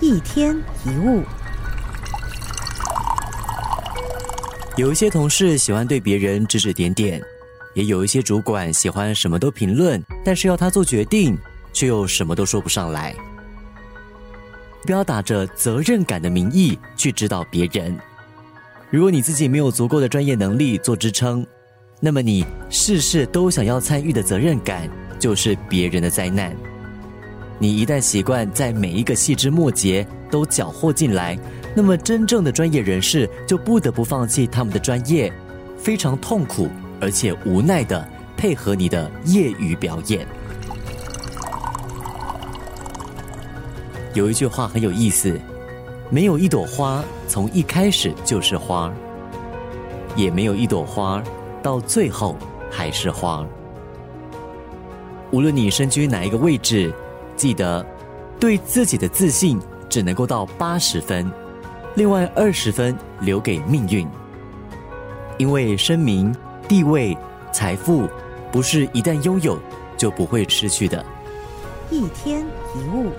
一天一物，有一些同事喜欢对别人指指点点，也有一些主管喜欢什么都评论，但是要他做决定，却又什么都说不上来。不要打着责任感的名义去指导别人。如果你自己没有足够的专业能力做支撑，那么你事事都想要参与的责任感，就是别人的灾难。你一旦习惯在每一个细枝末节都搅和进来，那么真正的专业人士就不得不放弃他们的专业，非常痛苦而且无奈的配合你的业余表演。有一句话很有意思：没有一朵花从一开始就是花，也没有一朵花到最后还是花。无论你身居哪一个位置。记得，对自己的自信只能够到八十分，另外二十分留给命运。因为声名、地位、财富，不是一旦拥有就不会失去的。一天一物。